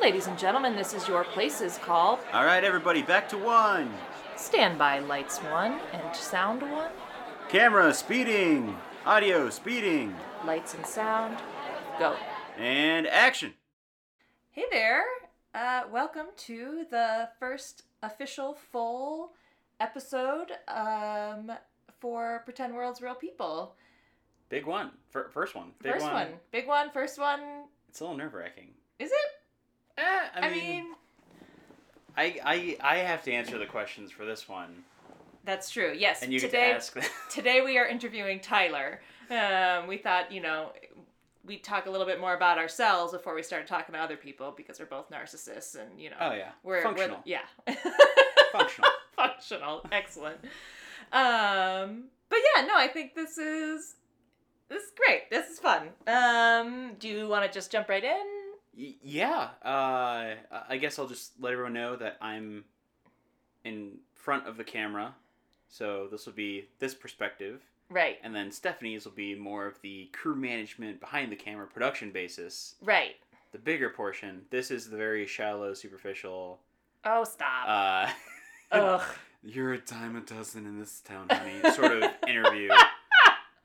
Ladies and gentlemen, this is your places call. All right, everybody, back to one. Stand by lights one and sound one. Camera speeding, audio speeding, Lights and sound. Go. and action. Hey there. Uh, welcome to the first official full episode um, for Pretend World's Real People. Big one. Fir- first one. Big first one. Big one. First one. It's a little nerve wracking. Is it? Eh, I mean, I, I I have to answer the questions for this one, that's true. Yes. and you get to ask them. today we are interviewing Tyler. Um, we thought, you know, we'd talk a little bit more about ourselves before we started talking to other people because we're both narcissists and, you know, oh yeah, we're, functional. we're yeah. Functional. Functional. Excellent. Um, but yeah, no, I think this is this is great. This is fun. Um, do you want to just jump right in? Y- yeah. Uh, I guess I'll just let everyone know that I'm in front of the camera, so this will be this perspective. Right. And then Stephanie's will be more of the crew management behind the camera production basis. Right. The bigger portion, this is the very shallow, superficial. Oh, stop. Uh, Ugh. You're a dime a dozen in this town, honey. Sort of interview.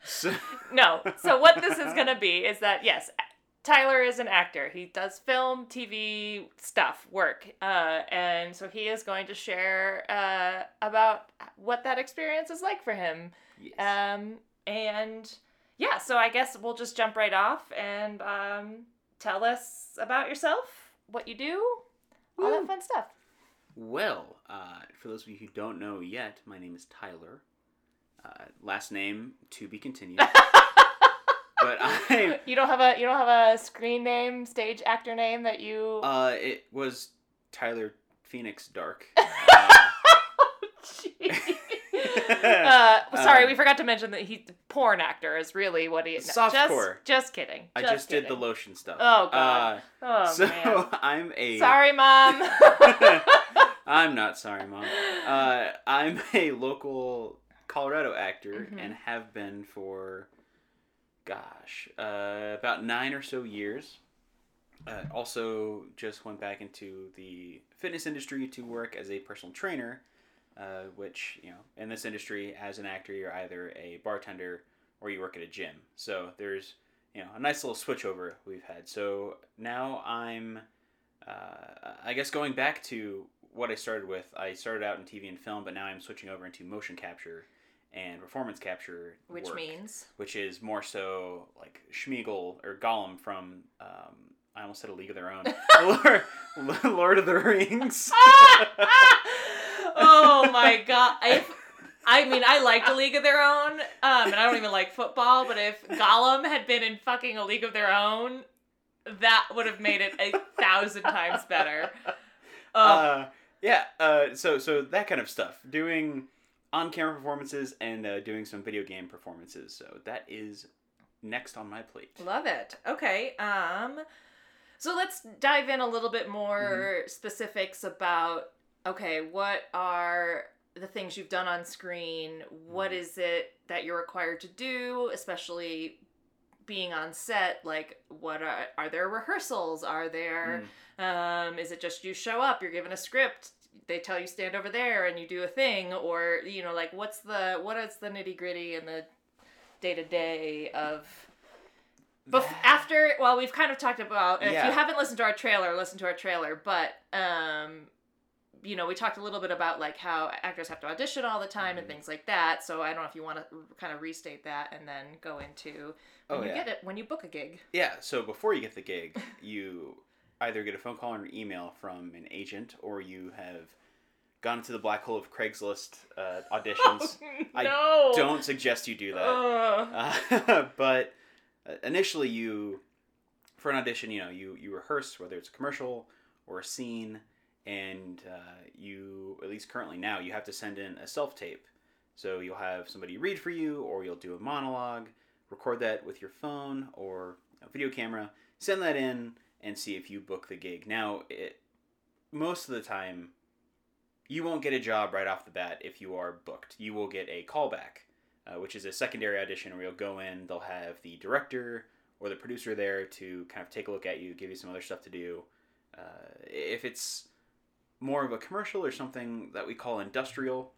So, No. So what this is going to be is that yes, Tyler is an actor. He does film, TV stuff, work, uh, and so he is going to share uh, about what that experience is like for him. yes. Um, and yeah, so I guess we'll just jump right off and um, tell us about yourself, what you do, all that fun stuff. well, uh, for those of you who don't know yet, my name is Tyler. Uh, last name to be continued. but I, You don't have a you don't have a screen name, stage actor name that you. uh, it was Tyler Phoenix Dark. Uh, uh, sorry, Um, we forgot to mention that he's a porn actor is really what he. no, just, Softcore. Just kidding. I just did the lotion stuff. Oh, God. Uh, Oh so man. I'm a. Sorry, mom. I'm not sorry, mom. Uh, I'm a local Colorado actor Mhm. and have been for, gosh, uh, about nine or so years. Uh, also, just went back into the fitness industry to work as a personal trainer, uh, which, you know, in this industry, as an actor, you're either a bartender or you work at a gym. So there's, you know, a nice little switch over we've had. So now I'm, uh, I guess, going back to what I started with. I started out in TV and film, but now I'm switching over into motion capture and performance capture. Which work means. which is more so like Smeagol or Gollum from um, I almost said A League of Their Own, Lord, Lord of the Rings. oh my god! If I mean, I liked a League of Their Own, um, and I don't even like football. But if Gollum had been in fucking a League of Their Own, that would have made it a thousand times better. Uh, yeah, uh, so so that kind of stuff, doing on-camera performances and uh, doing some video game performances. So that is next on my plate. love it. Okay. Um, so let's dive in a little bit more Mm-hmm. specifics about. Okay, what are the things you've done on screen? What Mhm. is it that you're required to do, especially being on set? Like, what are are there rehearsals? Are there Mm. um, is it just you show up, you're given a script, they tell you stand over there and you do a thing, or you know, like what's the what is the nitty gritty and the day to day of Bef- after well we've kind of talked about if Yeah. you haven't listened to our trailer listen to our trailer but um you know we talked a little bit about like how actors have to audition all the time and Mhm. things like that so i don't know if you want to kind of restate that and then go into when Oh you yeah. get it when you book a gig Yeah, so before you get the gig, you either get a phone call or an email from an agent, or you have gone into the black hole of Craigslist uh, auditions. I no Don't suggest you do that. Uh, but initially, you, for an audition, you know, you, you rehearse whether it's a commercial or a scene, and uh, you, at least currently now, you have to send in a self tape. So you'll have somebody read for you, or you'll do a monologue, record that with your phone or a video camera, send that in, and see if you book the gig. Now, it, most of the time, you won't get a job right off the bat if you are booked. You will get a callback uh, which is a secondary audition where you'll go in, they'll have the director or the producer there to kind of take a look at you, give you some other stuff to do, uh, if it's more of a commercial or something that we call industrial,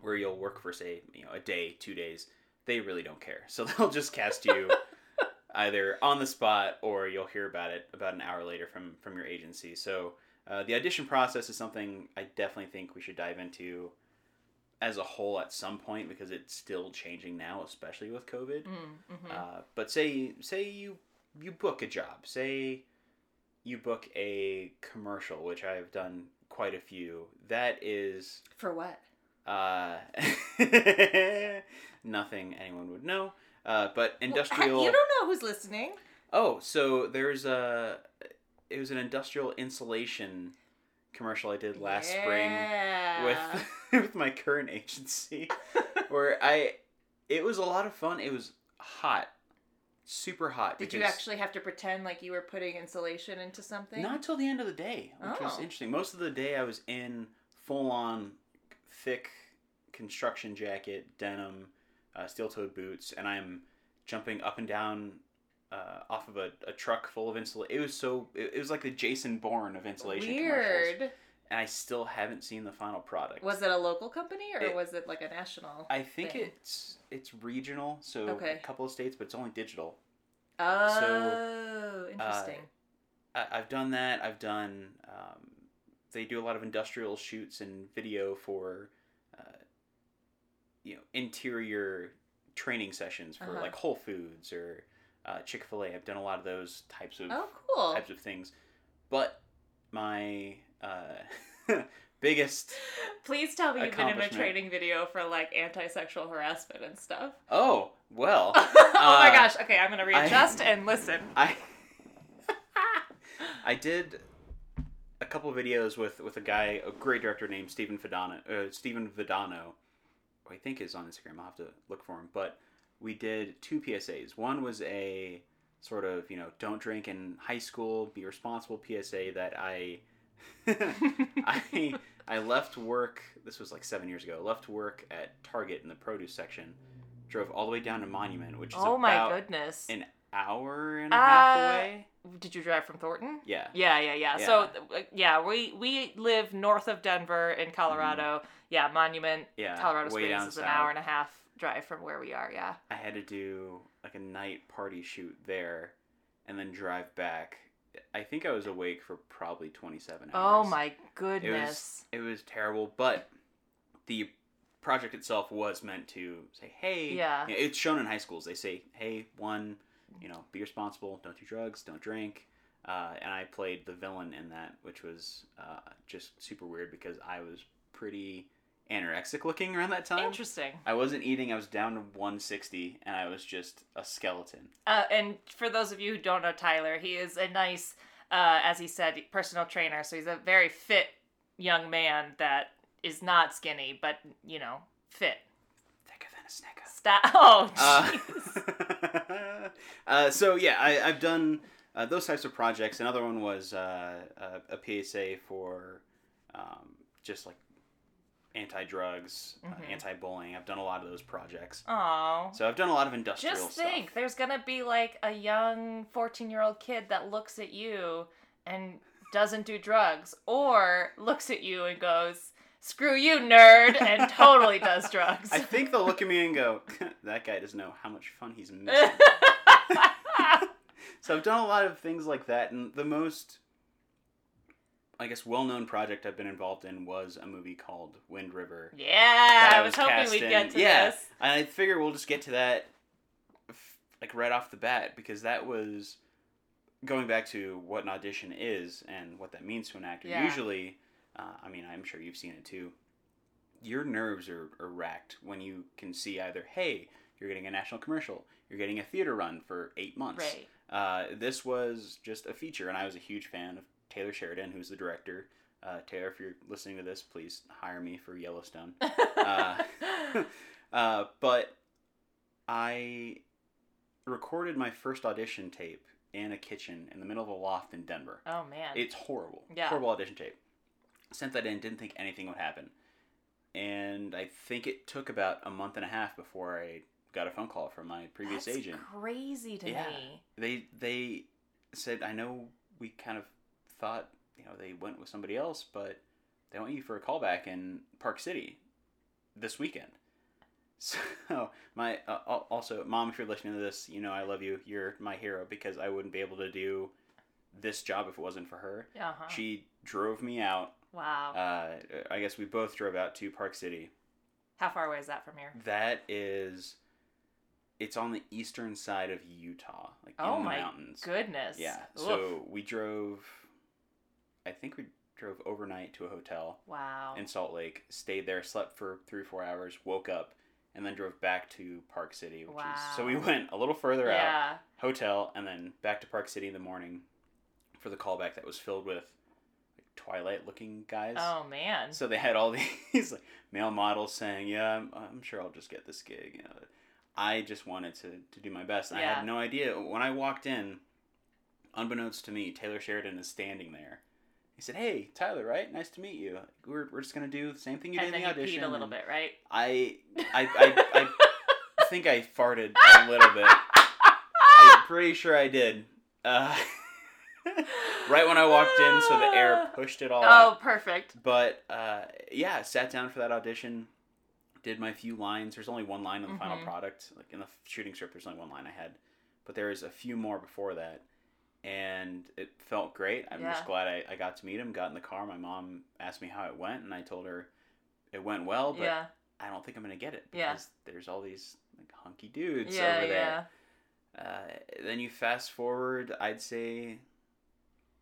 where you'll work for say you know a day, two days, they really don't care. So they'll just cast you either on the spot or you'll hear about it about an hour later from from your agency. So uh, the audition process is something I definitely think we should dive into as a whole at some point because it's still changing now, especially with COVID. Mm, mhm. Uh, but say say you you book a job. Say you book a commercial, which I've done quite a few. That is For what? uh, nothing anyone would know. Uh, but industrial. Well, you don't know who's listening. Oh, so there's a. It was an industrial insulation commercial I did last spring with with my current agency, where I. It was a lot of fun. It was hot, super hot. Did you actually have to pretend like you were putting insulation into something? Not till the end of the day, which was Oh. interesting. Most of the day I was in full on thick construction jacket, denim, uh, steel toed boots, and I'm jumping up and down uh, off of a, a truck full of insulation. It was so, it, it was like the Jason Bourne of insulation commercials. Weird. And I still haven't seen the final product. Was it a local company or It- was it like a national? I think thing? it's it's regional, so Okay. a couple of states, but it's only digital. Oh, interesting. I, I've done that. I've done. Um, they do a lot of industrial shoots and video for, uh, you know, interior training sessions for Uh-huh. like Whole Foods or uh, Chick Fil A. I've done a lot of those types of oh, cool. types of things, but my uh, biggest Please tell me you've been in a training video for like anti-sexual harassment and stuff. oh well oh my Uh, gosh. Okay, I'm gonna readjust and listen. I I did a couple videos with with a guy, a great director named Stephen Vidano. Uh, Stephen Vidano, I think is on Instagram. I'll have to look for him. But we did two PSAs. One was a sort of you know don't drink in high school, be responsible PSA that I I I left work. This was like seven years ago. Left work at Target in the produce section. Drove all the way down to Monument, which is Oh my about goodness. an hour and a half Uh, away. Did you drive from Thornton? Yeah. Yeah, yeah, yeah. Yeah. So uh, yeah, we we live north of Denver in Colorado. Yeah, Monument. Yeah. Colorado Springs is an south. hour and a half drive from where we are. Yeah. I had to do like a night party shoot there and then drive back. I think I was awake for probably 27 hours. Oh my It was goodness. it was terrible, but the project itself was meant to say, "Hey, Yeah. you know, it's shown in high schools. They say, "Hey, one, you know, be responsible, don't do drugs, don't drink." Uh, and I played the villain in that, which was uh, just super weird because I was pretty anorexic looking around that time. Interesting. I wasn't eating. I was down to 160, and I was just a skeleton. Uh, and for those of you who don't know Tyler, he is a nice, uh, as he said, personal trainer. So he's a very fit young man that is not skinny, but you know, fit. Thicker than a snicker. Stop. Oh, Uh, jeez. uh, so yeah, I, I've done uh, those types of projects. Another one was uh, a, a PSA for um, just like anti-drugs, uh, Mhm. anti-bullying. I've done a lot of those projects. Oh. So I've done a lot of industrial Just stuff. think, there's gonna be like a young 14 year old kid that looks at you and doesn't do drugs, or looks at you and goes, "Screw you, nerd," and totally does drugs. I think they'll look at me and go, "That guy doesn't know how much fun he's missing." So I've done a lot of things like that, and the most, I guess, well-known project I've been involved in was a movie called Wind River. yeah, that I was hoping we'd in. get to yeah, this. I figure we'll just get to that, like right off the bat, because that was going back to what an audition is and what that means to an actor. Yeah. Usually, uh, I mean, I'm sure you've seen it too. Your nerves are, are racked when you can see either, hey, you're getting a national commercial, you're getting a theater run for eight months. Right. Uh, this was just a feature, and I was a huge fan of Taylor Sheridan, who's the director. Uh, Taylor, if you're listening to this, please hire me for Yellowstone. Uh, uh, but I recorded my first audition tape in a kitchen in the middle of a loft in Denver. oh man. It's horrible. Yeah. Horrible audition tape. Sent that in, didn't think anything would happen. And I think it took about a month and a half before I got a phone call from my previous That's agent. crazy to Yeah. me. They they said, I know we kind of thought you know they went with somebody else, but they want you for a callback in Park City this weekend. So my uh, also mom, if you're listening to this, you know I love you. You're my hero because I wouldn't be able to do this job if it wasn't for her. Uh-huh. She drove me out. wow. Uh, I guess we both drove out to Park City. How far away is that from here? That is, it's on the eastern side of Utah, like Oh in the my mountains. Goodness. Yeah. Oof. So we drove. I think we drove overnight to a hotel wow. in Salt Lake, stayed there, slept for three or four hours, woke up, and then drove back to Park City. Which is, so we went a little further out, hotel, and then back to Park City in the morning for the callback that was filled with like, Twilight-looking guys. Oh man. So they had all these like male models saying, "Yeah, I'm, I'm sure I'll just get this gig." You know, I just wanted to, to do my best. And I had no idea when I walked in. Unbeknownst to me, Taylor Sheridan is standing there. He said, "Hey, Tyler, right? Nice to meet you. We're, we're just gonna do the same thing you and did in the you audition." a little bit, right? I, I, I, I think I farted a little bit. I'm pretty sure I did. Uh, right when I walked in, so the air pushed it all out. Oh, perfect. But uh, yeah, sat down for that audition, did my few lines. There's only one line in the final Mhm. product. Like in the shooting script, there's only one line I had, but there is a few more before that, and it felt great. I'm just glad I, I got to meet him. Got in the car. My mom asked me how it went, and I told her it went well, but yeah. I don't think I'm gonna get it Yeah. because there's all these like hunky dudes Yeah, over yeah. there. Uh, then you fast forward, I'd say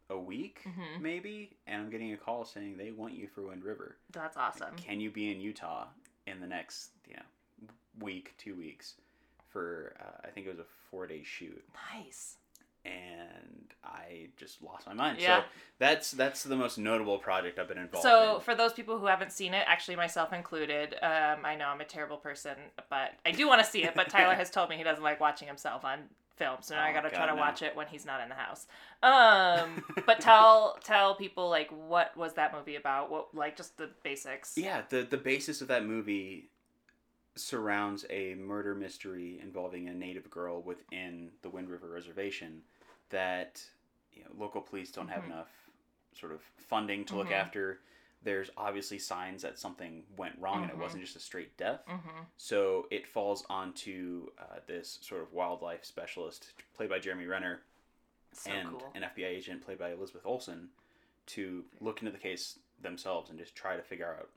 a week Mhm. maybe, and I'm getting a call saying they want you for Wind River. That's Like, awesome. Can you be in Utah in the next you know week, two weeks for uh, I think it was a four day shoot, Nice. And I just lost my mind. Yeah. So that's that's the most notable project I've been involved So, in. for those people who haven't seen it, actually myself included, um, I know I'm a terrible person, but I do want to see it. But Tyler has told me he doesn't like watching himself on film, so now I Oh, got to try to no. watch it when he's not in the house. Um, but tell tell people like what was that movie about? What like just the basics? Yeah, the the basis of that movie surrounds a murder mystery involving a native girl within the Wind River Reservation that you know, local police don't have Mhm. enough sort of funding to look Mhm. after. There's obviously signs that something went wrong and Mhm. it wasn't just a straight death. Mm-hmm. So it falls onto uh, this sort of wildlife specialist played by Jeremy Renner So and cool. an FBI agent played by Elizabeth Olsen to look into the case themselves and just try to figure out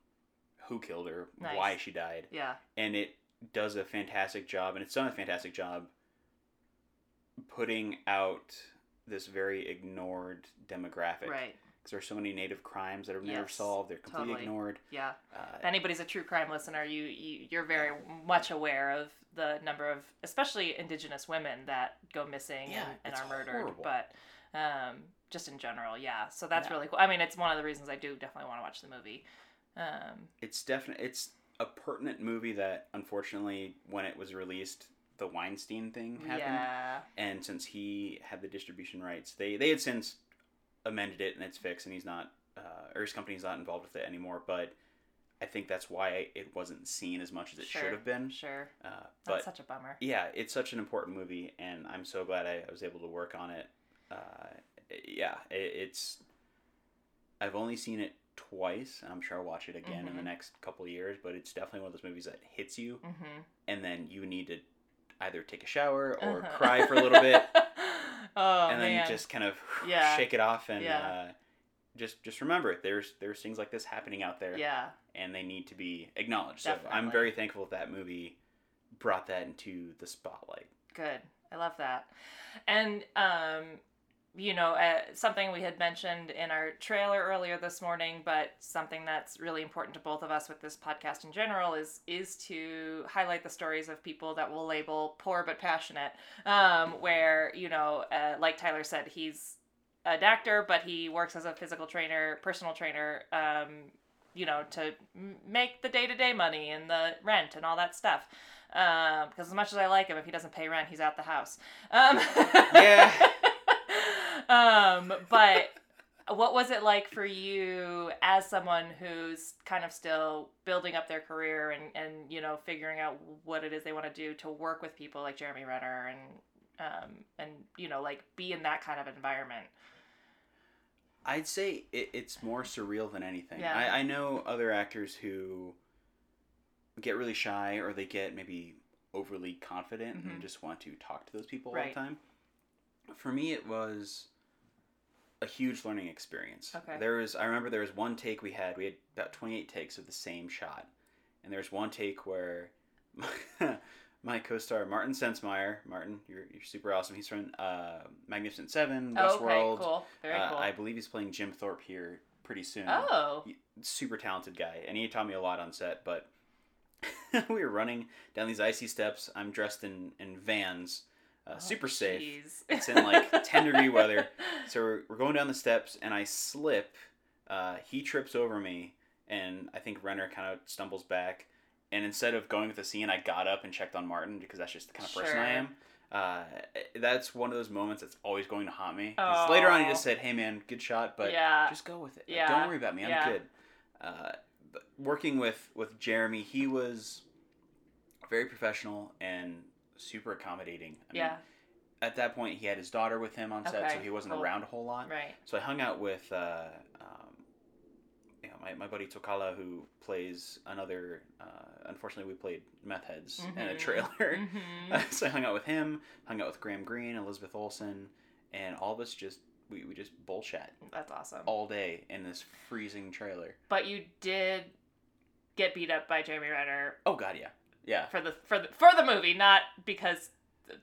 who killed her, Nice. why she died. Yeah. And it does a fantastic job, and it's done a fantastic job putting out this very ignored demographic. Right. Because there's so many native crimes that are never Yes, solved, they're completely totally. ignored. Yeah. Uh, if anybody's a true crime listener, you, you you're very much aware of the number of especially indigenous women that go missing Yeah, and, and are murdered. horrible. But um, just in general, yeah. So that's Yeah. really cool. I mean, it's one of the reasons I do definitely want to watch the movie. Um, it's definitely it's a pertinent movie that unfortunately when it was released the Weinstein thing happened. yeah. and since he had the distribution rights, they they had since amended it and it's fixed, and he's not, uh, or his company's not involved with it anymore. But I think that's why it wasn't seen as much as it Sure. should have been. Sure. Uh, That's but such a bummer. yeah, it's such an important movie, and I'm so glad I, I was able to work on it. Uh, yeah, it, it's. I've only seen it twice. and I'm sure I'll watch it again in the Mhm. next couple of years, but it's definitely one of those movies that hits you, Mm-hmm. and then you need to either take a shower or Uh-huh. cry for a little bit oh and then man. just kind of Yeah. shake it off and Yeah. uh, just just remember it. there's there's things like this happening out there yeah. and they need to be acknowledged so i'm very thankful that that movie brought that into the spotlight Good. I love that. And um you know, uh, something we had mentioned in our trailer earlier this morning, but something that's really important to both of us with this podcast in general is is to highlight the stories of people that we'll label poor but passionate. Um, where you know, uh, like Tyler said, he's an actor, but he works as a physical trainer, personal trainer. Um, you know, to make the day to day money and the rent and all that stuff. Um, because as much as I like him, if he doesn't pay rent, he's out the house. Um, Yeah. Um, but what was it like for you as someone who's kind of still building up their career and, and you know figuring out what it is they want to do to work with people like Jeremy Renner and um, and you know like be in that kind of environment? I'd say it, it's more surreal than anything. Yeah. I, I know other actors who get really shy or they get maybe overly confident Mhm. and just want to talk to those people all the time. For me, it was a huge learning experience. Okay. There was, I remember there was one take we had. We had about twenty eight takes of the same shot, and there was one take where my, my co-star Martin Sensmeier, Martin, you're you're super awesome. He's from uh, Magnificent Seven, Oh, okay, Westworld. cool. Very Uh, cool. I believe he's playing Jim Thorpe here pretty soon. oh, Super talented guy, and he taught me a lot on set. But we were running down these icy steps. I'm dressed in in Vans, uh, Oh, super safe. jeez. It's in, like, 10 degree weather. So we're, we're going down the steps, and I slip. Uh, he trips over me, and I think Renner kind of stumbles back. And instead of going with the scene, I got up and checked on Martin because that's just the kind of person I am. Uh, that's one of those moments that's always going to haunt me. 'Cause Later on, he just said, "Hey, man, good shot, but yeah, just go with it. Like, Don't worry about me. I'm yeah. good." Uh, working with with Jeremy, he was very professional and super accommodating. I mean, yeah, at that point he had his daughter with him on set, so he wasn't cool. around a whole lot. right. So I hung out with, uh, um, you know, my, my buddy Tokala, who plays another. Uh, unfortunately, we played meth heads in a Mhm. trailer. Mhm. so I hung out with him, hung out with Graham Greene, Elizabeth Olsen, and all of us just we, we just bullshit That's awesome. all day in this freezing trailer. But you did get beat up by Jeremy Renner Oh God, yeah, yeah. for the for the for the movie, not because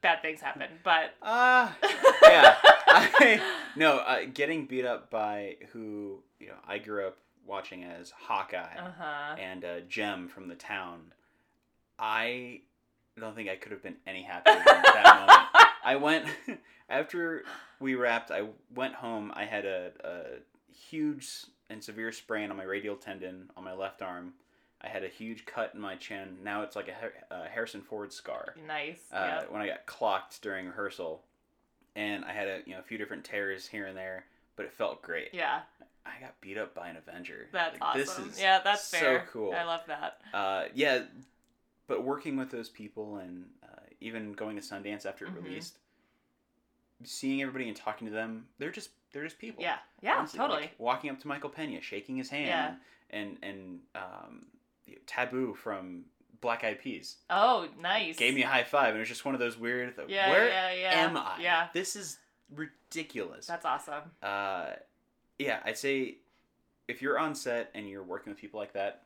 bad things happen, but Ah, yeah. I, no, uh, getting beat up by who you know I grew up watching as Hawkeye uh huh. and uh, Jem from the town. I don't think I could have been any happier than that moment. I went after we wrapped. I went home. I had a, a huge and severe sprain on my radial tendon on my left arm. I had a huge cut in my chin. Now it's like a, Har- uh Harrison Ford scar Nice. uh, yeah. when I got clocked during rehearsal, and I had a you know a few different tears here and there, but it felt great. Yeah, I got beat up by an Avenger. that's Like, awesome. This is yeah, that's so fair. cool. I love that. Uh, yeah, but working with those people and uh, even going to Sundance after it Mhm. released, seeing everybody and talking to them, they're just they're just people. Yeah, yeah, Honestly, totally. like, walking up to Michael Pena, shaking his hand, Yeah. and and um, Taboo from Black Eyed Peas oh, nice. gave me a high five, and it was just one of those weird. Yeah, where yeah, yeah. am I? Yeah, This is ridiculous. that's awesome. uh, yeah, I'd say if you're on set and you're working with people like that,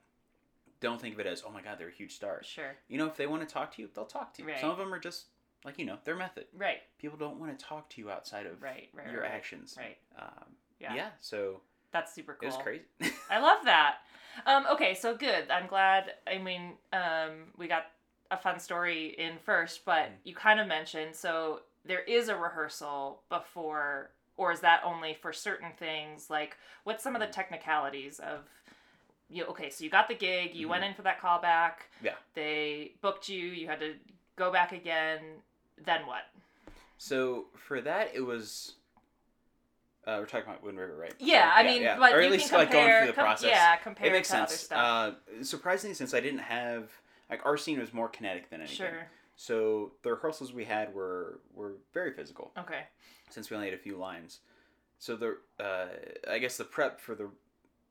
don't think of it as, oh my god, they're a huge stars. Sure. You know, if they want to talk to you, they'll talk to you. Right. Some of them are just like you know their method. Right. People don't want to talk to you outside of Right. Right. your right, actions. Right. Um, Yeah. yeah. So That's super cool. it was crazy. I love that. Um, okay, so good. I'm glad. I mean, um, we got a fun story in first, but Mm. you kind of mentioned so there is a rehearsal before, or is that only for certain things? Like, what's some of the Mm. technicalities of? You okay? So you got the gig. You Mhm. went in for that callback. Yeah. They booked you. You had to go back again. Then what? so for that, it was. Uh, we're talking about Wind River, right? Yeah, So, I mean, yeah. but or at you least like going through the com- process. yeah, compare it makes to other sense. stuff. Uh, surprisingly, since I didn't have like our scene was more kinetic than anything. sure. So the rehearsals we had were were very physical Okay. since we only had a few lines. So the uh, I guess the prep for the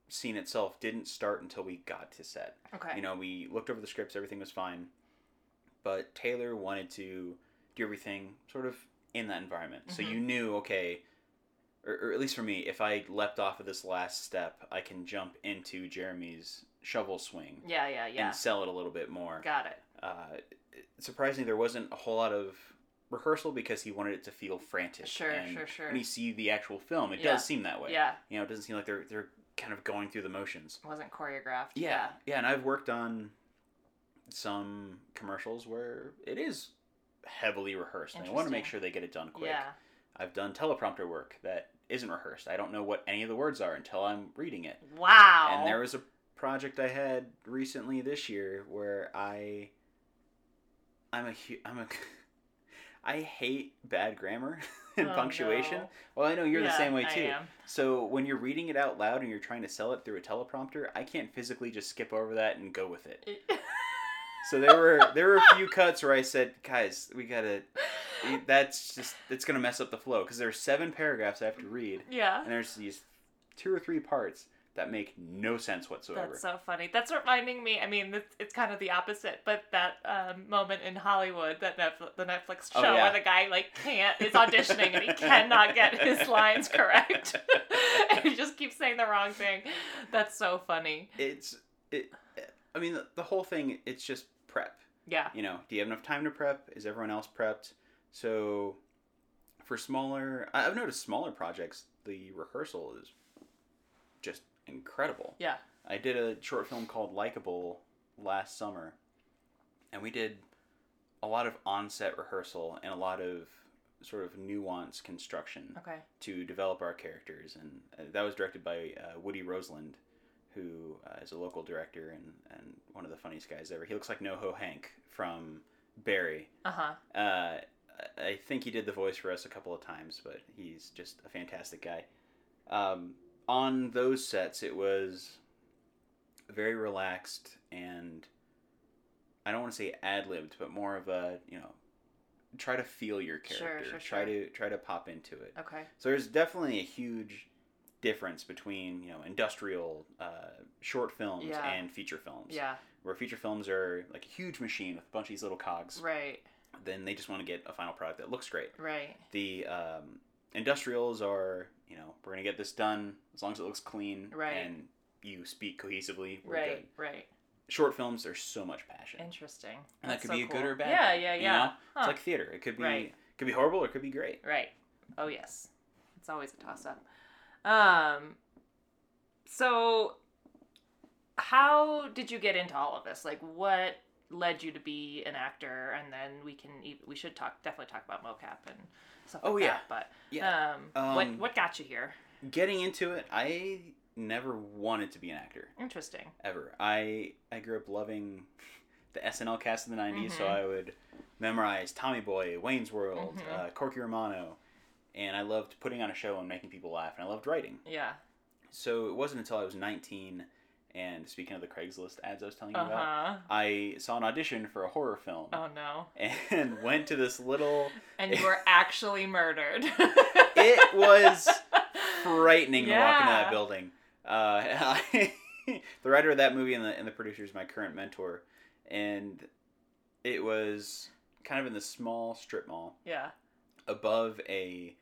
scene itself didn't start until we got to set. Okay. You know, we looked over the scripts, everything was fine, but Taylor wanted to do everything sort of in that environment. So Mhm. you knew, okay, or, or at least for me, if I leapt off of this last step, I can jump into Jeremy's shovel swing yeah. Yeah. Yeah. and sell it a little bit more Got it. uh, surprisingly, there wasn't a whole lot of rehearsal because he wanted it to feel frantic. Sure, and sure, sure. When you see the actual film, it Yeah. does seem that way. Yeah. You know, it doesn't seem like they're they're kind of going through the motions. wasn't choreographed. Yeah, yeah, and I've worked on some commercials where it is heavily rehearsed, and I want to make sure they get it done quick. Yeah. I've done teleprompter work that isn't rehearsed. I don't know what any of the words are until I'm reading it. Wow. And there was a project I had recently this year where I I'm a I'm a I hate bad grammar and Oh, punctuation. no. Well, I know you're the same way I too. am. So when you're reading it out loud and you're trying to sell it through a teleprompter, I can't physically just skip over that and go with it. So there were there were a few cuts where I said, "Guys, we gotta. That's just it's gonna mess up the flow because there's seven paragraphs I have to read, yeah. and there's these two or three parts that make no sense whatsoever. That's so funny. That's reminding me. I mean, it's, it's kind of the opposite, but that um, moment in Hollywood, that Netflix, the Netflix Oh, show yeah. where the guy like can't is auditioning and he cannot get his lines correct, and he just keeps saying the wrong thing. That's so funny. it's it. I mean, the, the whole thing. It's just prep. Yeah. You know, do you have enough time to prep? Is everyone else prepped? So, for smaller, I've noticed smaller projects, the rehearsal is just incredible. Yeah. I did a short film called Likeable last summer, and we did a lot of on-set rehearsal and a lot of sort of nuance construction Okay. to develop our characters, and uh, that was directed by uh, Woody Roseland, who uh, is a local director and, and one of the funniest guys ever. He looks like NoHo Hank from Barry. Uh huh. Uh, I think he did the voice for us a couple of times, but he's just a fantastic guy. Um, on those sets, it was very relaxed and I don't want to say ad libbed, but more of a you know try to feel your Sure, character, sure, try sure. to try to pop into it. Okay. So there's definitely a huge difference between you know industrial uh, short films Yeah. and feature films. Yeah. Where feature films are like a huge machine with a bunch of these little cogs Right. Then they just want to get a final product that looks great. Right. The um, industrials are, you know, we're gonna get this done as long as it looks clean Right. and you speak cohesively. We're Right. good. Right. Short films, there's so much passion, Interesting. and that could so be a good or bad. Yeah. thing, Yeah. you Yeah. know? Huh. It's like theater. It could be Right. could be horrible or it could be great. Right. Oh yes. It's always a toss up. Um so how did you get into all of this? Like what led you to be an actor and then we can we should talk definitely talk about mocap and stuff like Oh, yeah. that. But Yeah. um, what Um, what got you here? Getting into it, I never wanted to be an actor Interesting. ever. I I grew up loving the SNL cast in the '90s, so Mhm. I would memorize Tommy Boy, Wayne's World, Mhm. uh, Corky Romano, and I loved putting on a show and making people laugh, and I loved writing. Yeah. So it wasn't until I was 19, and speaking of the Craigslist ads I was telling you Uh about. I saw an audition for a horror film Oh no. and went to this little. And you were actually murdered. It was frightening to walk into that building. Uh, the writer of that movie and the and the producer is my current mentor, and it was kind of in this small strip mall Yeah. above a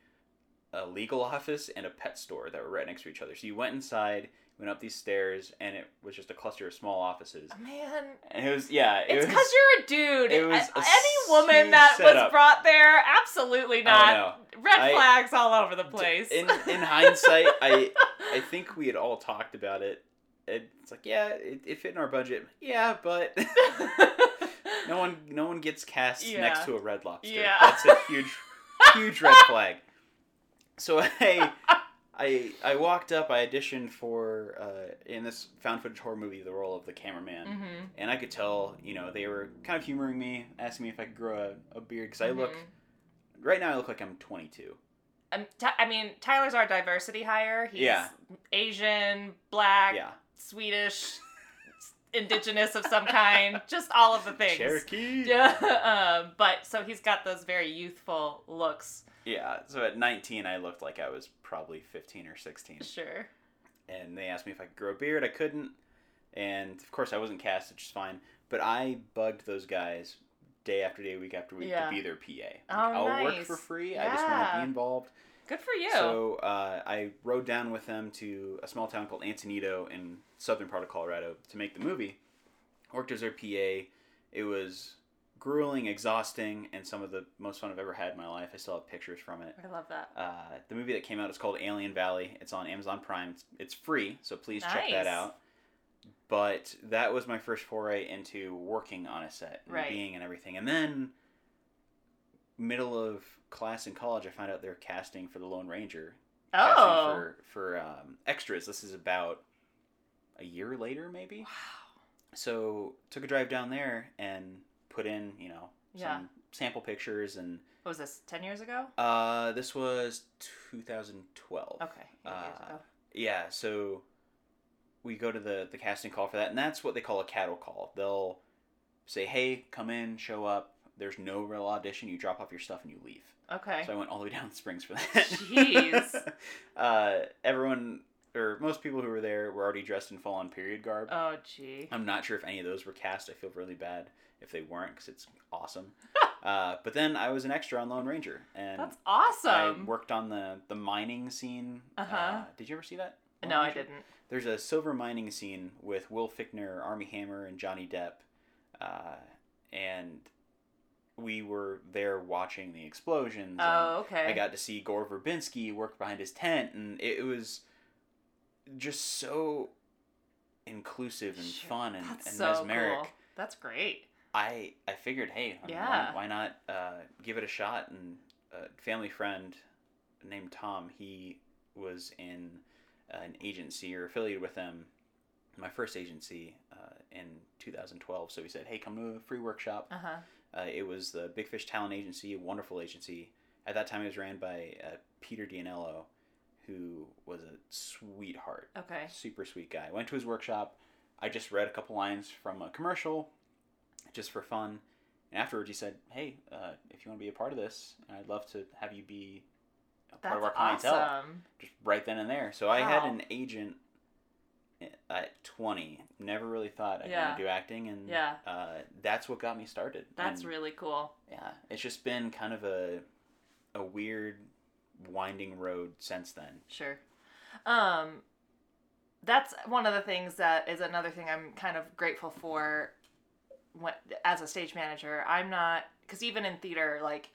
a legal office and a pet store that were right next to each other. So you went inside, went up these stairs, and it was just a cluster of small offices. Oh, man, And it was yeah, it It's because you're a dude. it was A- Any woman that was brought there, absolutely not. Oh, Red I- flags all over the place. In in hindsight, I I think we had all talked about it. It's like yeah, it, it fit in our budget. Yeah, but no one no one gets cast Yeah. next to a red lobster. Yeah. That's a huge huge red flag. So I I I walked up. I auditioned for uh, in this found footage horror movie the role of the cameraman, hmm and I could tell you know they were kind of humoring me, asking me if I could grow a, a beard because I look Mm-hmm. right now I look like I'm 22. Um, Ty- I mean, Tyler's our diversity hire. He's Yeah. Asian, black, Yeah, Swedish, indigenous of some kind, just all of the things. Cherokee. Yeah, um, but so he's got those very youthful looks. Yeah, so at 19, I looked like I was probably 15 or 16. Sure. And they asked me if I could grow a beard. I couldn't. And of course, I wasn't cast, which is fine. But I bugged those guys day after day, week after week Yeah. to be their PA. Like, Oh, I'll work for free. I just want to be involved. Good for you. So uh, I rode down with them to a small town called Antonito in southern part of Colorado to make the movie. Worked as their PA. It was grueling, exhausting, and some of the most fun I've ever had in my life. I still have pictures from it. I love that. Uh, the movie that came out is called Alien Valley. It's on Amazon Prime. It's, it's free, so please check that out. But that was my first foray into working on a set and Right. being and everything. And then, middle of class in college, I found out they're casting for the Lone Ranger. Oh. For for um, extras. This is about a year later, maybe. Wow. So took a drive down there and put in, you know, Yeah. some sample pictures and What was this? Ten years ago? uh, this was 2012. Okay. Uh. Yeah, so we go to the the casting call for that, and that's what they call a cattle call. They'll say, "Hey, come in, show up." There's no real audition. You drop off your stuff and you leave. Okay. So I went all the way down to Springs for that. Jeez. uh, everyone or most people who were there were already dressed in full on period garb. Oh, gee. I'm not sure if any of those were cast. I feel really bad if they weren't because it's awesome. uh, but then I was an extra on Lone Ranger, and That's awesome. I worked on the the mining scene. Uh-huh. Uh, did you ever see that? Lone no, I didn't. There's a silver mining scene with Will Fichtner, Armie Hammer, and Johnny Depp, uh, and we were there watching the explosions. Oh, okay. I got to see Gore Verbinski work behind his tent, and it, was just so inclusive and Sure. fun and, That's and so mesmeric. cool. That's great. I I figured, hey, Yeah. why, why not uh, give it a shot? And a family friend named Tom, he was in an agency or affiliated with them, my first agency uh, in 2012. So he said, hey, come to a free workshop. Uh huh. Uh, it was the Big Fish Talent Agency, a wonderful agency. At that time, it was ran by uh, Peter Dianello, who was a sweetheart, Okay. super sweet guy. Went to his workshop. I just read a couple lines from a commercial, just for fun. And afterwards, he said, "Hey, uh, if you want to be a part of this, I'd love to have you be a part That's of our clientele." awesome. Just right then and there. So I had an agent at 20. Never really thought I'd Yeah. want to do acting, and Yeah. uh, that's what got me started. That's And- really cool. yeah, it's just been kind of a a weird winding road since then. Sure. Um, that's one of the things that is another thing I'm kind of grateful for. As a stage manager, I'm not because even in theater, like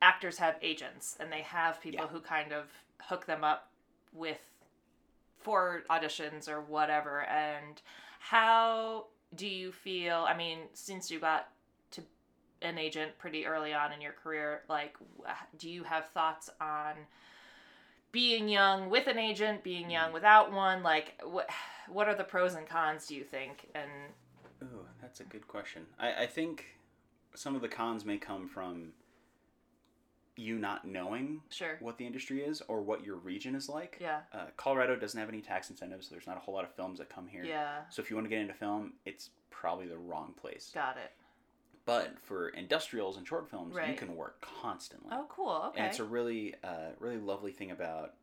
actors have agents and they have people Yeah. who kind of hook them up with for auditions or whatever. And how do you feel? I mean, since you got to an agent pretty early on in your career, like, do you have thoughts on? being young with an agent, being young mm. without one, like what what are the pros and cons do you think? And Ooh, that's a good question. I, I think some of the cons may come from you not knowing sure. what the industry is or what your region is like. Yeah. Uh, Colorado doesn't have any tax incentives. So there's not a whole lot of films that come here. Yeah. So if you want to get into film, it's probably the wrong place. Got it. But for industrials and short films, you can work constantly. Oh, cool. Okay. And it's a really, uh, really lovely thing about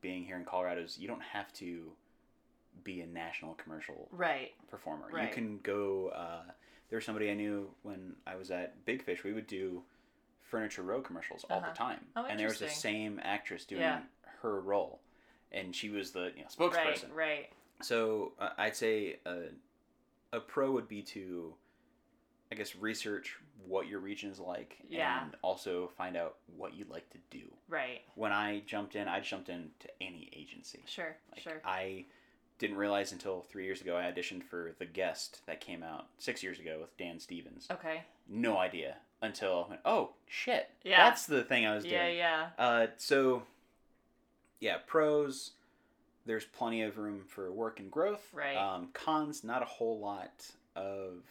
being here in Colorado is you don't have to be a national commercial right. performer. Right. You can go. Uh, there was somebody I knew when I was at Big Fish. We would do Furniture Row commercials all Uh-huh. the time, Oh, and there was the same actress doing Yeah. her role, and she was the you know, spokesperson. Right. Right. So uh, I'd say a, a pro would be to, I guess, research what your region is like, Yeah. and also find out what you'd like to do. Right. When I jumped in, I jumped into any agency. Sure. Like, sure. I didn't realize until three years ago I auditioned for The Guest that came out six years ago with Dan Stevens. Okay. No idea until I went, oh shit, Yeah. that's the thing I was Yeah. doing. Yeah. Uh, so yeah, pros. There's plenty of room for work and growth. Right. Um, cons, not a whole lot of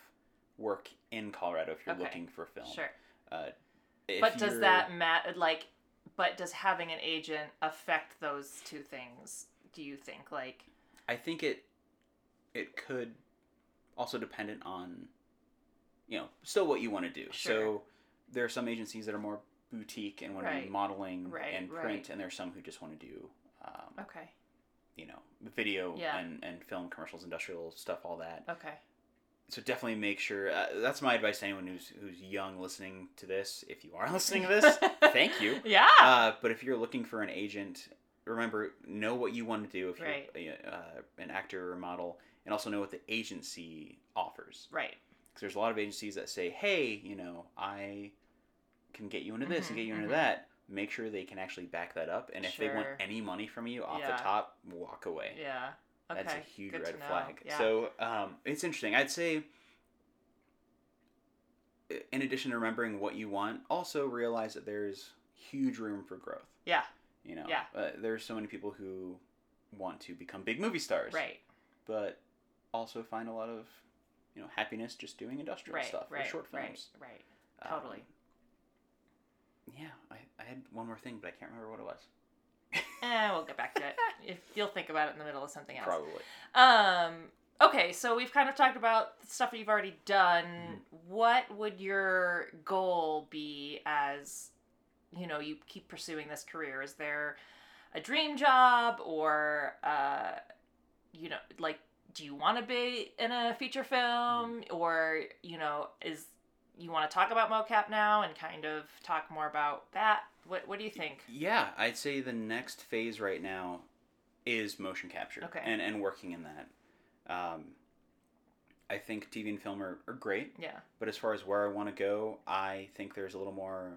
work in Colorado if you're Okay. looking for film. Sure. Uh, But does you're- that matter? Like, but does having an agent affect those two things? Do you think? Like, I think it it could also dependent on you know still what you want to do. Sure. So there are some agencies that are more boutique and want to Right. do modeling Right, and print, right. and there are some who just want to do um, okay. you know video Yeah. and, and film commercials, industrial stuff, all that. Okay. So definitely make sure. Uh, that's my advice to anyone who's who's young listening to this. If you are listening to this, thank you. Yeah. Uh, but if you're looking for an agent, remember know what you want to do if Right. you're uh, an actor or a model, and also know what the agency offers. right. Because there's a lot of agencies that say, "Hey, you know, I can get you into this and Mhm, get you into mhm. that." Make sure they can actually back that up, and if they want any money from you off Yeah. the top, walk away. Yeah. Okay. That's a huge Good red flag. Yeah. So um, it's interesting. I'd say, in addition to remembering what you want, also realize that there's huge room for growth. Yeah. You know, Yeah. uh, there's so many people who want to become big movie stars, Right. but also find a lot of, you know, happiness just doing industrial Right. stuff right. or short films. Right. Um, Totally. yeah, I, I had one more thing, but I can't remember what it was. Eh, we'll get back to it. if you'll think about it in the middle of something else. Probably. Um. Okay, so we've kind of talked about the stuff that you've already done. Mm-hmm. What would your goal be as, you know, you keep pursuing this career? Is there a dream job or uh, you know, like do you want to be in a feature film or you know is you want to talk about mocap now and kind of talk more about that what, what do you think Yeah, I'd say the next phase right now is motion capture. Okay. And and working in that. Um, I think TV and film are, are great, yeah but as far as where I want to go, I think there's a little more,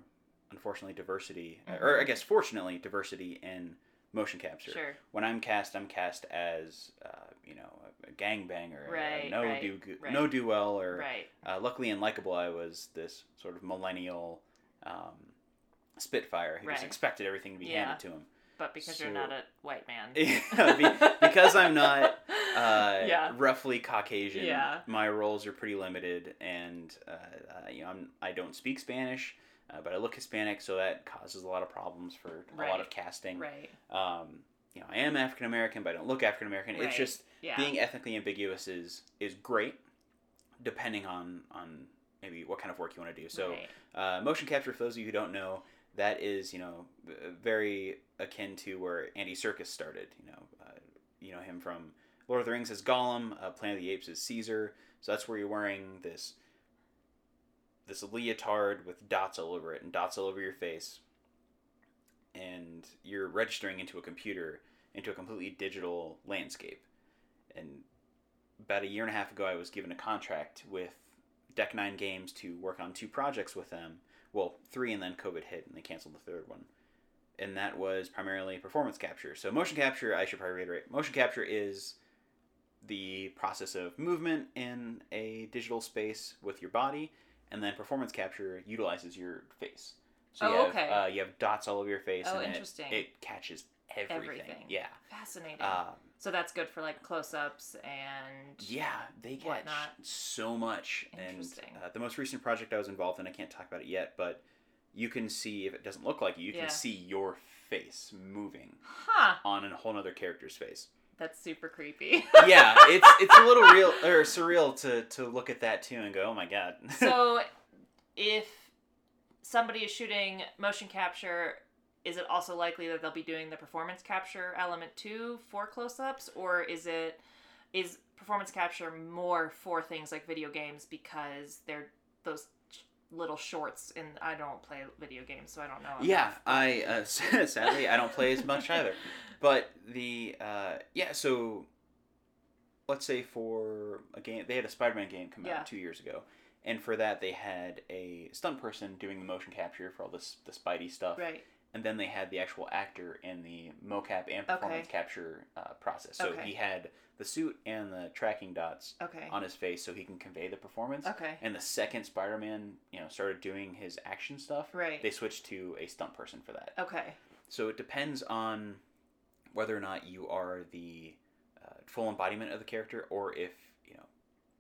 unfortunately, diversity, or I guess fortunately, diversity in motion capture. sure When I'm cast, I'm cast as, uh, you know, a, gangbanger, Right, no right, do right. no do well, or right uh, luckily in Likeable, I was this sort of millennial um, Spitfire who just expected everything to be Yeah. handed to him. but because you're not a white man Yeah, be- because I'm not, Uh, yeah roughly Caucasian. Yeah. My roles are pretty limited, and uh, uh, you know, I'm, I don't speak Spanish, uh, but I look Hispanic, so that causes a lot of problems for a lot of casting. right Um, you know, I am African American, but I don't look African American. Right. It's just yeah being ethnically ambiguous is is great, depending on on maybe what kind of work you want to do. So. right. Uh, motion capture, for those of you who don't know, that is you know very akin to where Andy Serkis started. You know, uh, you know him from Lord of the Rings as Gollum, uh, Planet of the Apes as Caesar. So that's where you're wearing this this leotard with dots all over it and dots all over your face, and you're registering into a computer into a completely digital landscape. And about a year and a half ago, I was given a contract with Deck Nine Games to work on two projects with them. Well, three, and then COVID hit, and they canceled the third one. And that was primarily performance capture. So, motion capture, I should probably reiterate motion capture is the process of movement in a digital space with your body, and then performance capture utilizes your face. So, you, Oh, have, okay. uh, you have dots all over your face, Oh, and it- interesting. It, catches everything. Everything. Yeah. fascinating Um, so that's good for like close-ups and Yeah, they catch whatnot. so much. And Interesting. uh, the most recent project I was involved in, I can't talk about it yet, but you can see if it doesn't look like you, you Yeah. can see your face moving huh on a whole other character's face. That's super creepy yeah, it's it's a little real or surreal to to look at that too and go, oh my god. so if somebody is shooting motion capture is it also likely that they'll be doing the performance capture element too for close-ups or is it is performance capture more for things like video games because they're those little shorts and i don't play video games so i don't know yeah, enough. I uh, sadly I don't play as much either. But the uh, yeah, so let's say for a game, they had a Spider-Man game come Yeah. out two years ago, and for that they had a stunt person doing the motion capture for all this the Spidey stuff, right and then they had the actual actor in the mocap and performance capture uh, process. So Okay. he had the suit and the tracking dots okay on his face, so he can convey the performance. okay And the second Spider-Man, you know, started doing his action stuff, right they switched to a stunt person for that. okay So it depends on whether or not you are the uh, full embodiment of the character, or if you know,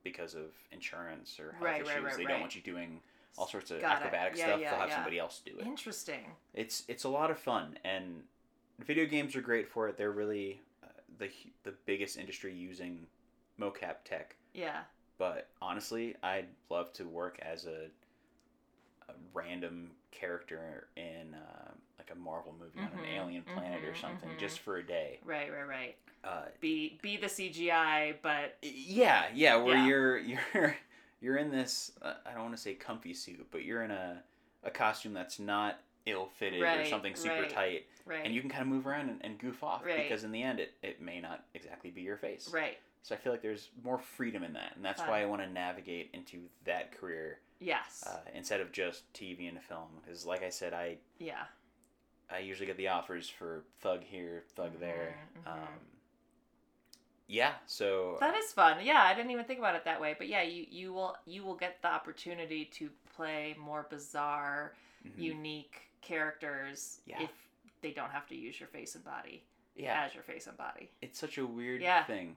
because of insurance or health Right, issues, right, right, they don't want you doing all sorts of Got acrobatic stuff. yeah, they'll have yeah. somebody else do it. interesting It's it's a lot of fun, and video games are great for it. They're really uh, the the biggest industry using mocap tech. yeah But honestly, I'd love to work as a, a random character in uh, like a Marvel movie on an Mhm, alien planet or mhm, something, mhm. just for a day. right right right Uh, be be the cgi but yeah, yeah, where Yeah. you're you're you're in this. Uh, I don't want to say comfy suit, but you're in a a costume that's not ill fitted or something super right. tight, right and you can kind of move around and, and goof off Right. because in the end, it, it may not exactly be your face. right So I feel like there's more freedom in that, and that's Fun. why I want to navigate into that career yes uh, instead of just TV and film. Because, like I said, I yeah I usually get the offers for thug here, thug there. Mhm, mhm. Um, yeah, so that is fun yeah i didn't even think about it that way but yeah you you will you will get the opportunity to play more bizarre mhm. unique characters Yeah. if they don't have to use your face and body yeah, as your face and body it's such a weird Yeah. thing.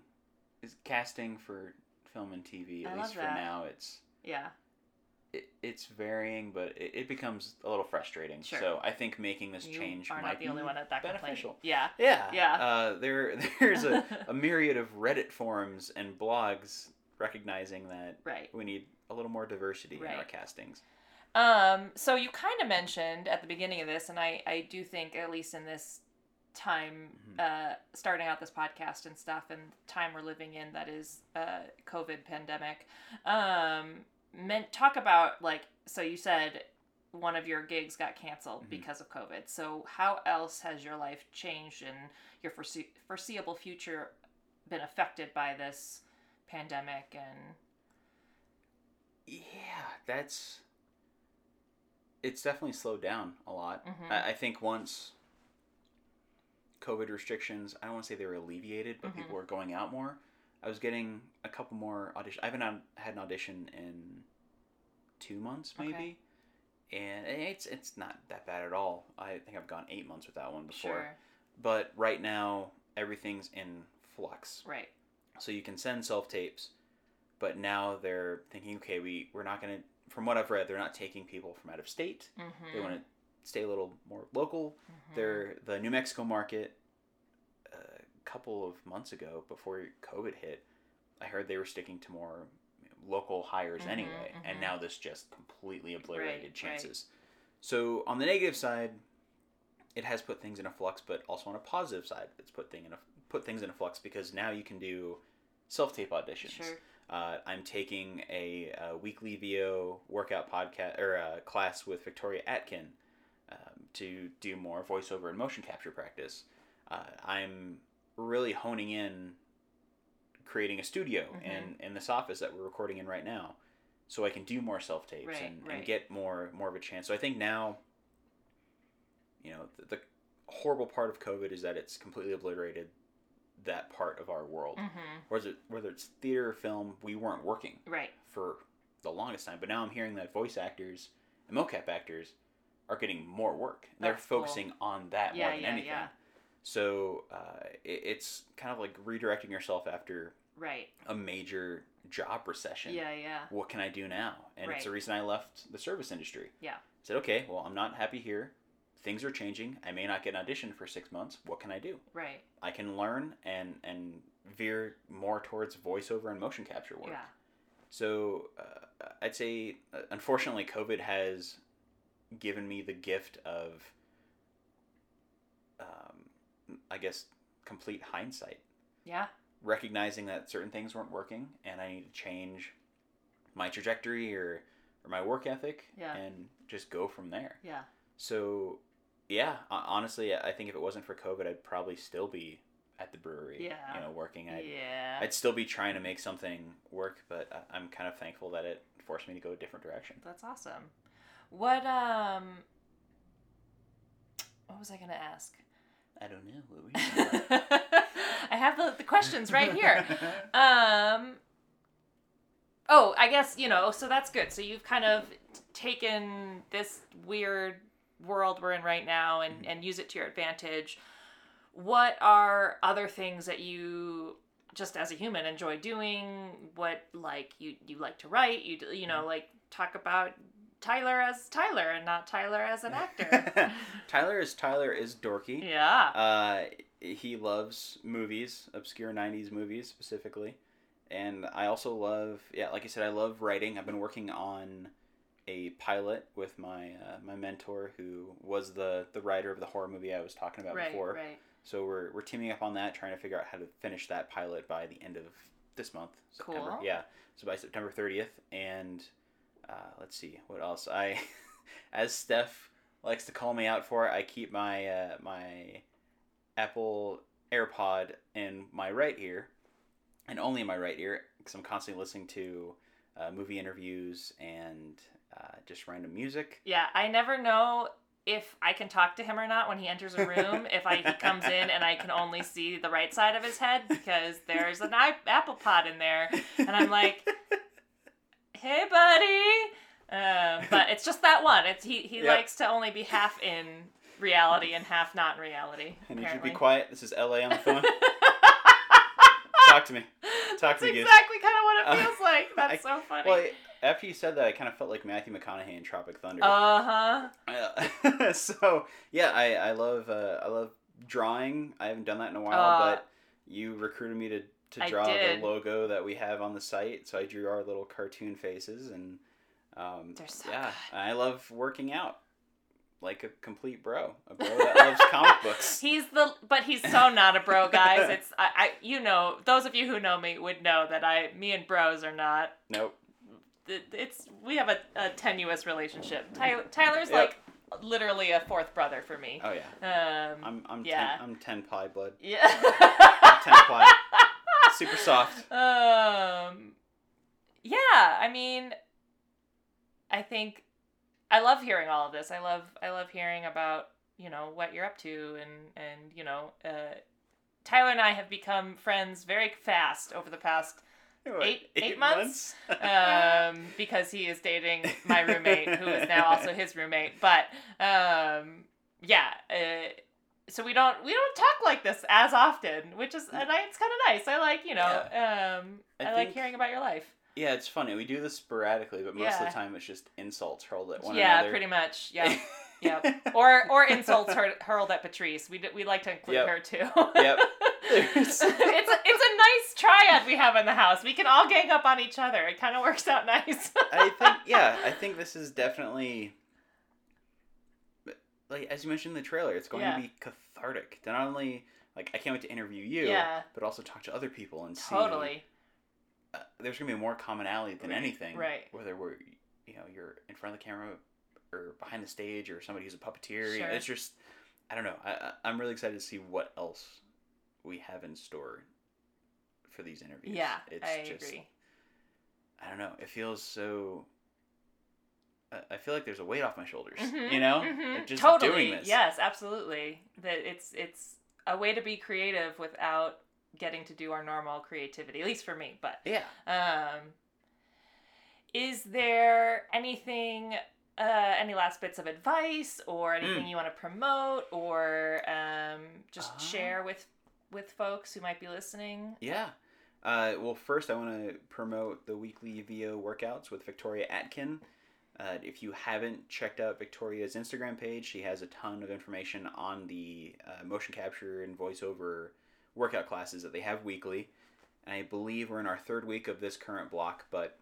Is casting for film and TV at I least for now. It's yeah it, it's varying, but it, it becomes a little frustrating. Sure. So I think making this you change are might not the be only one at that beneficial. complaint yeah Yeah, Yeah. Uh, there, there's a, a myriad of Reddit forums and blogs recognizing that right we need a little more diversity in our castings. Um, so you kind of mentioned at the beginning of this, and I, I do think, at least in this time Mhm. uh, starting out this podcast and stuff, and time we're living in that is uh, COVID pandemic. Um, meant talk about like so you said one of your gigs got canceled Mhm. because of COVID. So how else has your life changed and your forese- foreseeable future been affected by this pandemic and Yeah, that's. It's definitely slowed down a lot. Mhm. I, I think once COVID restrictions, I don't want to say they were alleviated, but Mhm. people were going out more. I was getting a couple more auditions. I haven't had- had an audition in two months, Okay. maybe. And it's it's not that bad at all. I think I've gone eight months without one before. sure But right now, everything's in flux. right So you can send self tapes, but now they're thinking, okay, we we're not gonna. From what I've read, they're not taking people from out of state. mm-hmm. They want to stay a little more local. Mhm. They're the New Mexico market. Couple of months ago, before COVID hit, I heard they were sticking to more local hires Mhm, anyway, and mhm. now this just completely obliterated Right, right. chances. So on the negative side, it has put things in a flux, but also on a positive side, it's put thing in a put things in a flux because now you can do self tape auditions. sure Uh, I'm taking a, a weekly VO workout podcast or a class with Victoria Atkin um, to do more voiceover and motion capture practice. Uh, I'm really honing in creating a studio Mhm. in, in this office that we're recording in right now so I can do more self tapes Right, and, right. and get more more of a chance. So I think now, you know, the, the horrible part of COVID is that it's completely obliterated that part of our world mm-hmm. whether it, whether it's theater, film, we weren't working right for the longest time. But now I'm hearing that voice actors and mocap actors are getting more work. They're That's cool. focusing on that Yeah, more than yeah, anything. yeah. So uh, it, it's kind of like redirecting yourself after right a major job recession. yeah yeah What can I do now? And it's the reason I left the service industry. Yeah. I said, okay, well, I'm not happy here. Things are changing. I may not get an audition for six months. What can I do? right I can learn and and veer more towards voiceover and motion capture work. yeah So uh, I'd say, uh, unfortunately, COVID has given me the gift of, I guess, complete hindsight, yeah recognizing that certain things weren't working and I need to change my trajectory or or my work ethic Yeah. and just go from there. yeah So, yeah, honestly, I think if it wasn't for COVID, I'd probably still be at the brewery, Yeah. you know, working. I'd, yeah I'd still be trying to make something work, but I'm kind of thankful that it forced me to go a different direction. That's awesome. What um what was I gonna ask? I don't know. What were you? I have the, the questions right here. Um Oh, I guess, you know, so that's good. So you've kind of taken this weird world we're in right now and, Mhm. and use it to your advantage. What are other things that you just as a human enjoy doing? What like you you like to write? You you know, like talk about Tyler as Tyler and not Tyler as an actor. Tyler as Tyler is dorky. yeah. Uh, he loves movies, obscure '90s movies specifically, and I also love, yeah, like I said, I love writing. I've been working on a pilot with my uh, my mentor, who was the the writer of the horror movie I was talking about Right, before. right. So we're we're teaming up on that, trying to figure out how to finish that pilot by the end of this month, September. Cool. Yeah, so by September 30th, and uh, let's see what else. I, as Steph likes to call me out for, I keep my uh, my Apple AirPod in my right ear, and only in my right ear, because I'm constantly listening to uh, movie interviews and uh, just random music. Yeah, I never know if I can talk to him or not when he enters a room. if I he comes in and I can only see the right side of his head because there's an apple pod in there, and I'm like, "Hey, buddy," um, but it's just that one. It's he he Yep. likes to only be half in reality and half not in reality. I need you to apparently. be quiet. This is LA on the phone. Talk to me. Talk That's to me, exactly kind of what it Uh, feels like. That's I- so funny. Well, after you said that, I kind of felt like Matthew McConaughey in Tropic Thunder. uh huh. Uh, so yeah, I I love uh, I love drawing. I haven't done that in a while, Uh, but you recruited me to to draw the logo that we have on the site. So I drew our little cartoon faces, and um, They're so yeah, good. I love working out. like a complete bro, a bro that loves comic books. He's the, but he's so not a bro, guys. It's I, I, you know, those of you who know me would know that I, me and bros are not. Nope. It's we have a, a tenuous relationship. Tyler, Tyler's Yep. like literally a fourth brother for me. Oh yeah. Um, I'm I'm Yeah. ten, I'm ten pie blood. yeah. Ten ply. Super soft. Um, yeah, I mean, I think I love hearing all of this. I love I love hearing about you know what you're up to and and you know uh, Tyler and I have become friends very fast over the past What, Eight- eight months? um, because he is dating my roommate, who is now also his roommate. But um, yeah, uh, so we don't we don't talk like this as often, which is and I, it's kind of nice. I like you know um, I I, like hearing about your life. Yeah, it's funny. We do this sporadically, but most of the time it's just insults hurled at one yeah, another. Yeah, pretty much. Yeah, yeah. Or or insults hur- hurled at Patrice. We d- we like to include Yep. her too. Yep. it's a, it's a nice triad we have in the house. We can all gang up on each other. It kind of works out nice. I think yeah, I think this is definitely like as you mentioned in the trailer, it's going Yeah. to be cathartic. To not only like I can't wait to interview you, Yeah. but also talk to other people and see. totally. Uh, there's gonna be more commonality than Right, anything. right. Whether we're you know you're in front of the camera or behind the stage or somebody who's a puppeteer. Sure. it's just I don't know. I, I I'm really excited to see what else we have in store for these interviews. Yeah, it's I just, agree. I don't know. It feels so. I- feel like there's a weight off my shoulders. Mhm, You know, mhm. Like, just totally. doing this. Yes, absolutely. That it's it's a way to be creative without getting to do our normal creativity. At least for me. But Yeah. um, is there anything? Uh, any last bits of advice or anything Mm. you want to promote or um, just Uh, share with with folks who might be listening? Yeah. Uh, well, first, I want to promote the weekly VO workouts with Victoria Atkin. Uh, if you haven't checked out Victoria's Instagram page, she has a ton of information on the uh, motion capture and voiceover workout classes that they have weekly. And I believe we're in our third week of this current block, but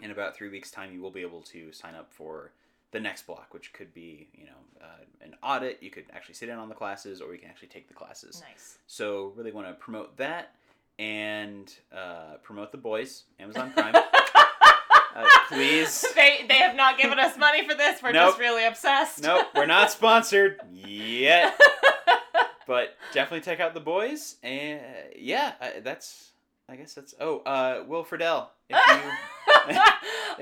in about three weeks' time, you will be able to sign up for the next block, which could be, you know, uh, an audit. You could actually sit in on the classes, or you can actually take the classes. Nice. So really want to promote that and uh, promote the boys, Amazon Prime. uh, please. They they have not given us money for this. We're Nope. just really obsessed. Nope, we're not sponsored yet, but definitely check out the boys. And yeah, that's. I guess that's. Oh, uh, Will Friedle. You,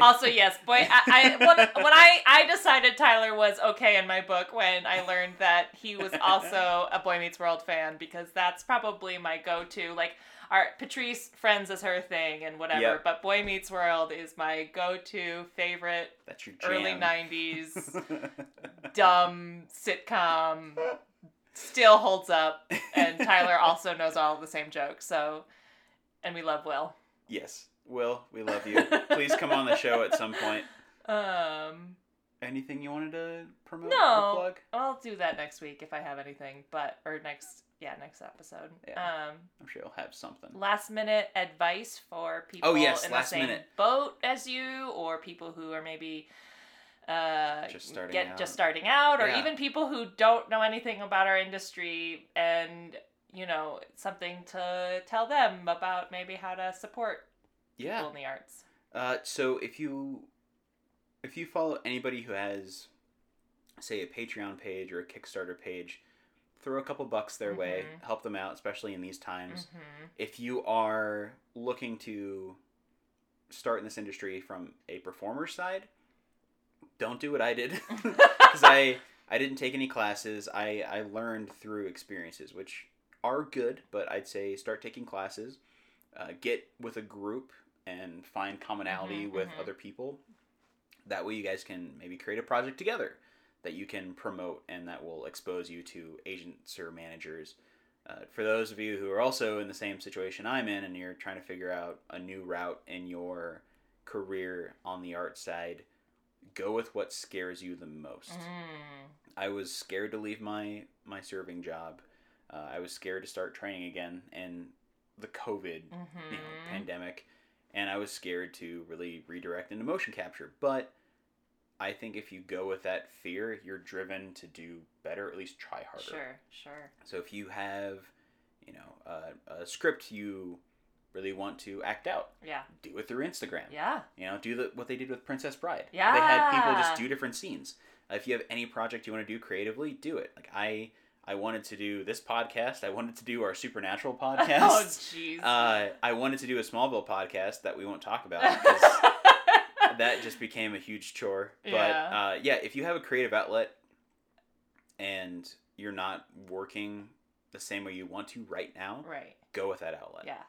also, yes, boy. I, I when, when I I decided Tyler was okay in my book when I learned that he was also a Boy Meets World fan because that's probably my go-to. Like, our Patrice Friends is her thing and whatever, Yep. but Boy Meets World is my go-to favorite that's your jam. early '90s dumb sitcom. Still holds up, and Tyler also knows all of the same jokes. So, and we love Will. yes, Will, we love you. Please come on the show at some point. Um. Anything you wanted to promote No. or plug? I'll do that next week if I have anything, but or next yeah next episode. Yeah. Um, I'm sure you'll have something. last minute advice for people Oh, yes, in the same minute. boat as you, or people who are maybe uh, Just starting get out. just starting out, or Yeah. even people who don't know anything about our industry and you know something to tell them about maybe how to support Yeah. people in the arts. Uh, so if you if you follow anybody who has say a Patreon page or a Kickstarter page, throw a couple bucks their way, Mhm. help them out, especially in these times. hmm If you are looking to start in this industry from a performer side, don't do what I did because I I didn't take any classes. I I learned through experiences, which are good, but I'd say start taking classes, uh, get with a group, and find commonality Mhm, with mhm. other people. That way, you guys can maybe create a project together that you can promote and that will expose you to agents or managers. Uh, for those of you who are also in the same situation I'm in and you're trying to figure out a new route in your career on the art side, go with what scares you the most. Mm. I was scared to leave my my serving job. Uh, I was scared to start training again in the COVID you know, Mhm. pandemic, and I was scared to really redirect into motion capture. But I think if you go with that fear, you're driven to do better, at least try harder. Sure, sure. So if you have, you know, a, a script you really want to act out, Yeah. do it through Instagram. Yeah. You know, do the, what they did with Princess Bride. Yeah. They had people just do different scenes. Uh, if you have any project you want to do creatively, do it. Like I, I wanted to do this podcast. I wanted to do our Supernatural podcast. Oh jeez. uh, I wanted to do a Smallville podcast that we won't talk about because that just became a huge chore. But Yeah. uh, yeah, if you have a creative outlet and you're not working the same way you want to right now, right. go with that outlet. Yeah.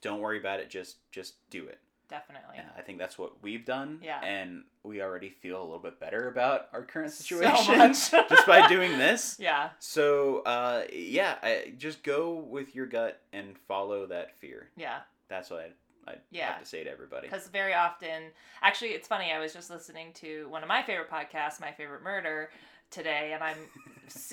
Don't worry about it. Just just do it. Definitely. Yeah, I think that's what we've done. Yeah. And we already feel a little bit better about our current So situation much. just by doing this. Yeah. So uh, yeah, I, just go with your gut and follow that fear. Yeah. That's what I I Yeah. have to say to everybody. Because very often, actually, it's funny. I was just listening to one of my favorite podcasts, My Favorite Murder, today, and I'm.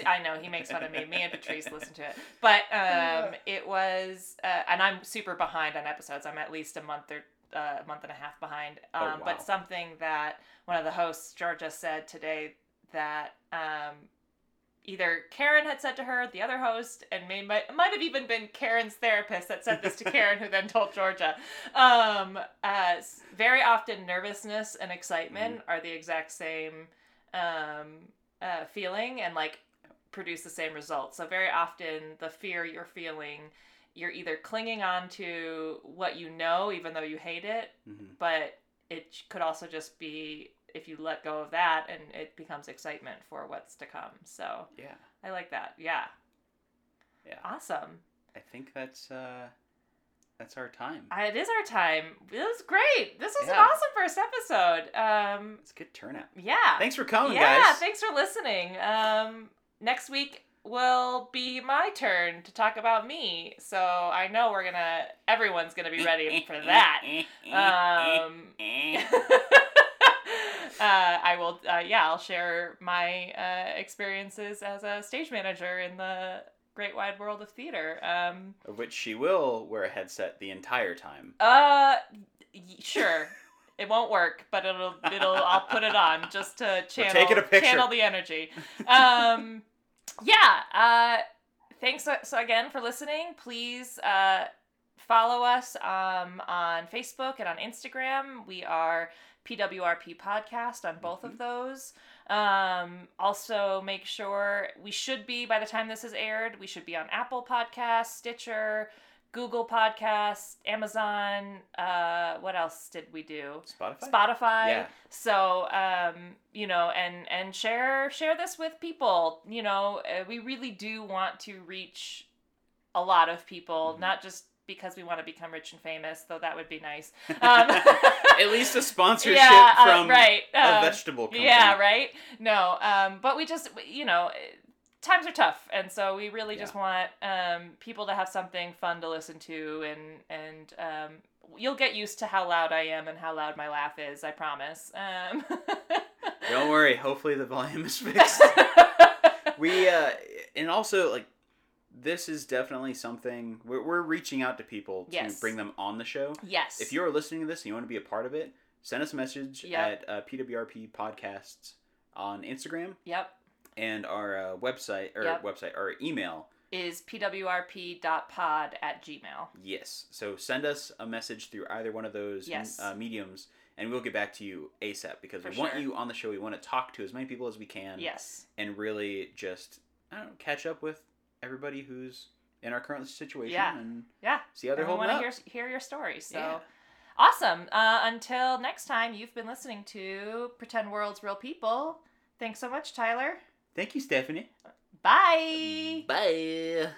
I know he makes fun of me. Me and Patrice listen to it, but um, it was, uh, and I'm super behind on episodes. I'm at least a month or uh, a month and a half behind. Um, Oh, wow. But something that one of the hosts, Georgia, said today that um, either Karen had said to her, the other host, and may, might, might have even been Karen's therapist that said this to Karen, who then told Georgia. Um, uh, very often, nervousness and excitement are the exact same um, uh, feeling and like produce the same results. So, very often, the fear you're feeling, you're either clinging on to what you know, even though you hate it, hmm but it could also just be if you let go of that and it becomes excitement for what's to come. So Yeah, I like that. Yeah. Yeah. Awesome. I think that's uh, that's our time. Uh, It is our time. It was great. This was an awesome first episode. Um, It's a good turnout. yeah. Thanks for coming, yeah. guys. Yeah. Thanks for listening. Um, next week will be my turn to talk about me. So I know we're gonna. Everyone's gonna be ready for that. Um, uh, I will, uh, yeah, I'll share my uh, experiences as a stage manager in the great wide world of theater. Um, of which she will wear a headset the entire time. uh, y- sure. It won't work, but it'll it'll I'll put it on just to channel taking a picture. channel the energy. Um, yeah. Uh, thanks so, so again for listening. Please uh, follow us um, on Facebook and on Instagram. We are PWRP Podcast on both of those. Um, also, make sure we should be, by the time this is aired, we should be on Apple Podcasts, Stitcher, Google Podcasts, Amazon. Uh, what else did we do? Spotify. Spotify. Yeah. So, um, you know, and and share share this with people. You know, uh, we really do want to reach a lot of people, Mhm. not just because we want to become rich and famous, though that would be nice. Um, At least a sponsorship yeah, uh, from right. a um, vegetable company. yeah, right. No, um, but we just, you know, times are tough, and so we really just want um, people to have something fun to listen to, and and um, you'll get used to how loud I am and how loud my laugh is. I promise. Um, Don't worry. Hopefully the volume is fixed. we uh, and also like this is definitely something we're, we're reaching out to people to Yes. bring them on the show. yes. If you're listening to this and you want to be a part of it, send us a message Yep. at uh, PWRP Podcasts on Instagram Yep. and our uh, website or Yep. website or email. Is pwrp.pod at gmail. Yes. So send us a message through either one of those Yes. uh, mediums, and we'll get back to you ASAP because For we want you on the show. We want to talk to as many people as we can. Yes. And really just I don't know, catch up with everybody who's in our current situation Yeah. and Yeah. see how they're And we holding want up. to hear hear your stories. So. Yeah. Awesome. Uh, until next time, you've been listening to Pretend World's Real People. Thanks so much, Tyler. Thank you, Stephanie. Bye. Bye.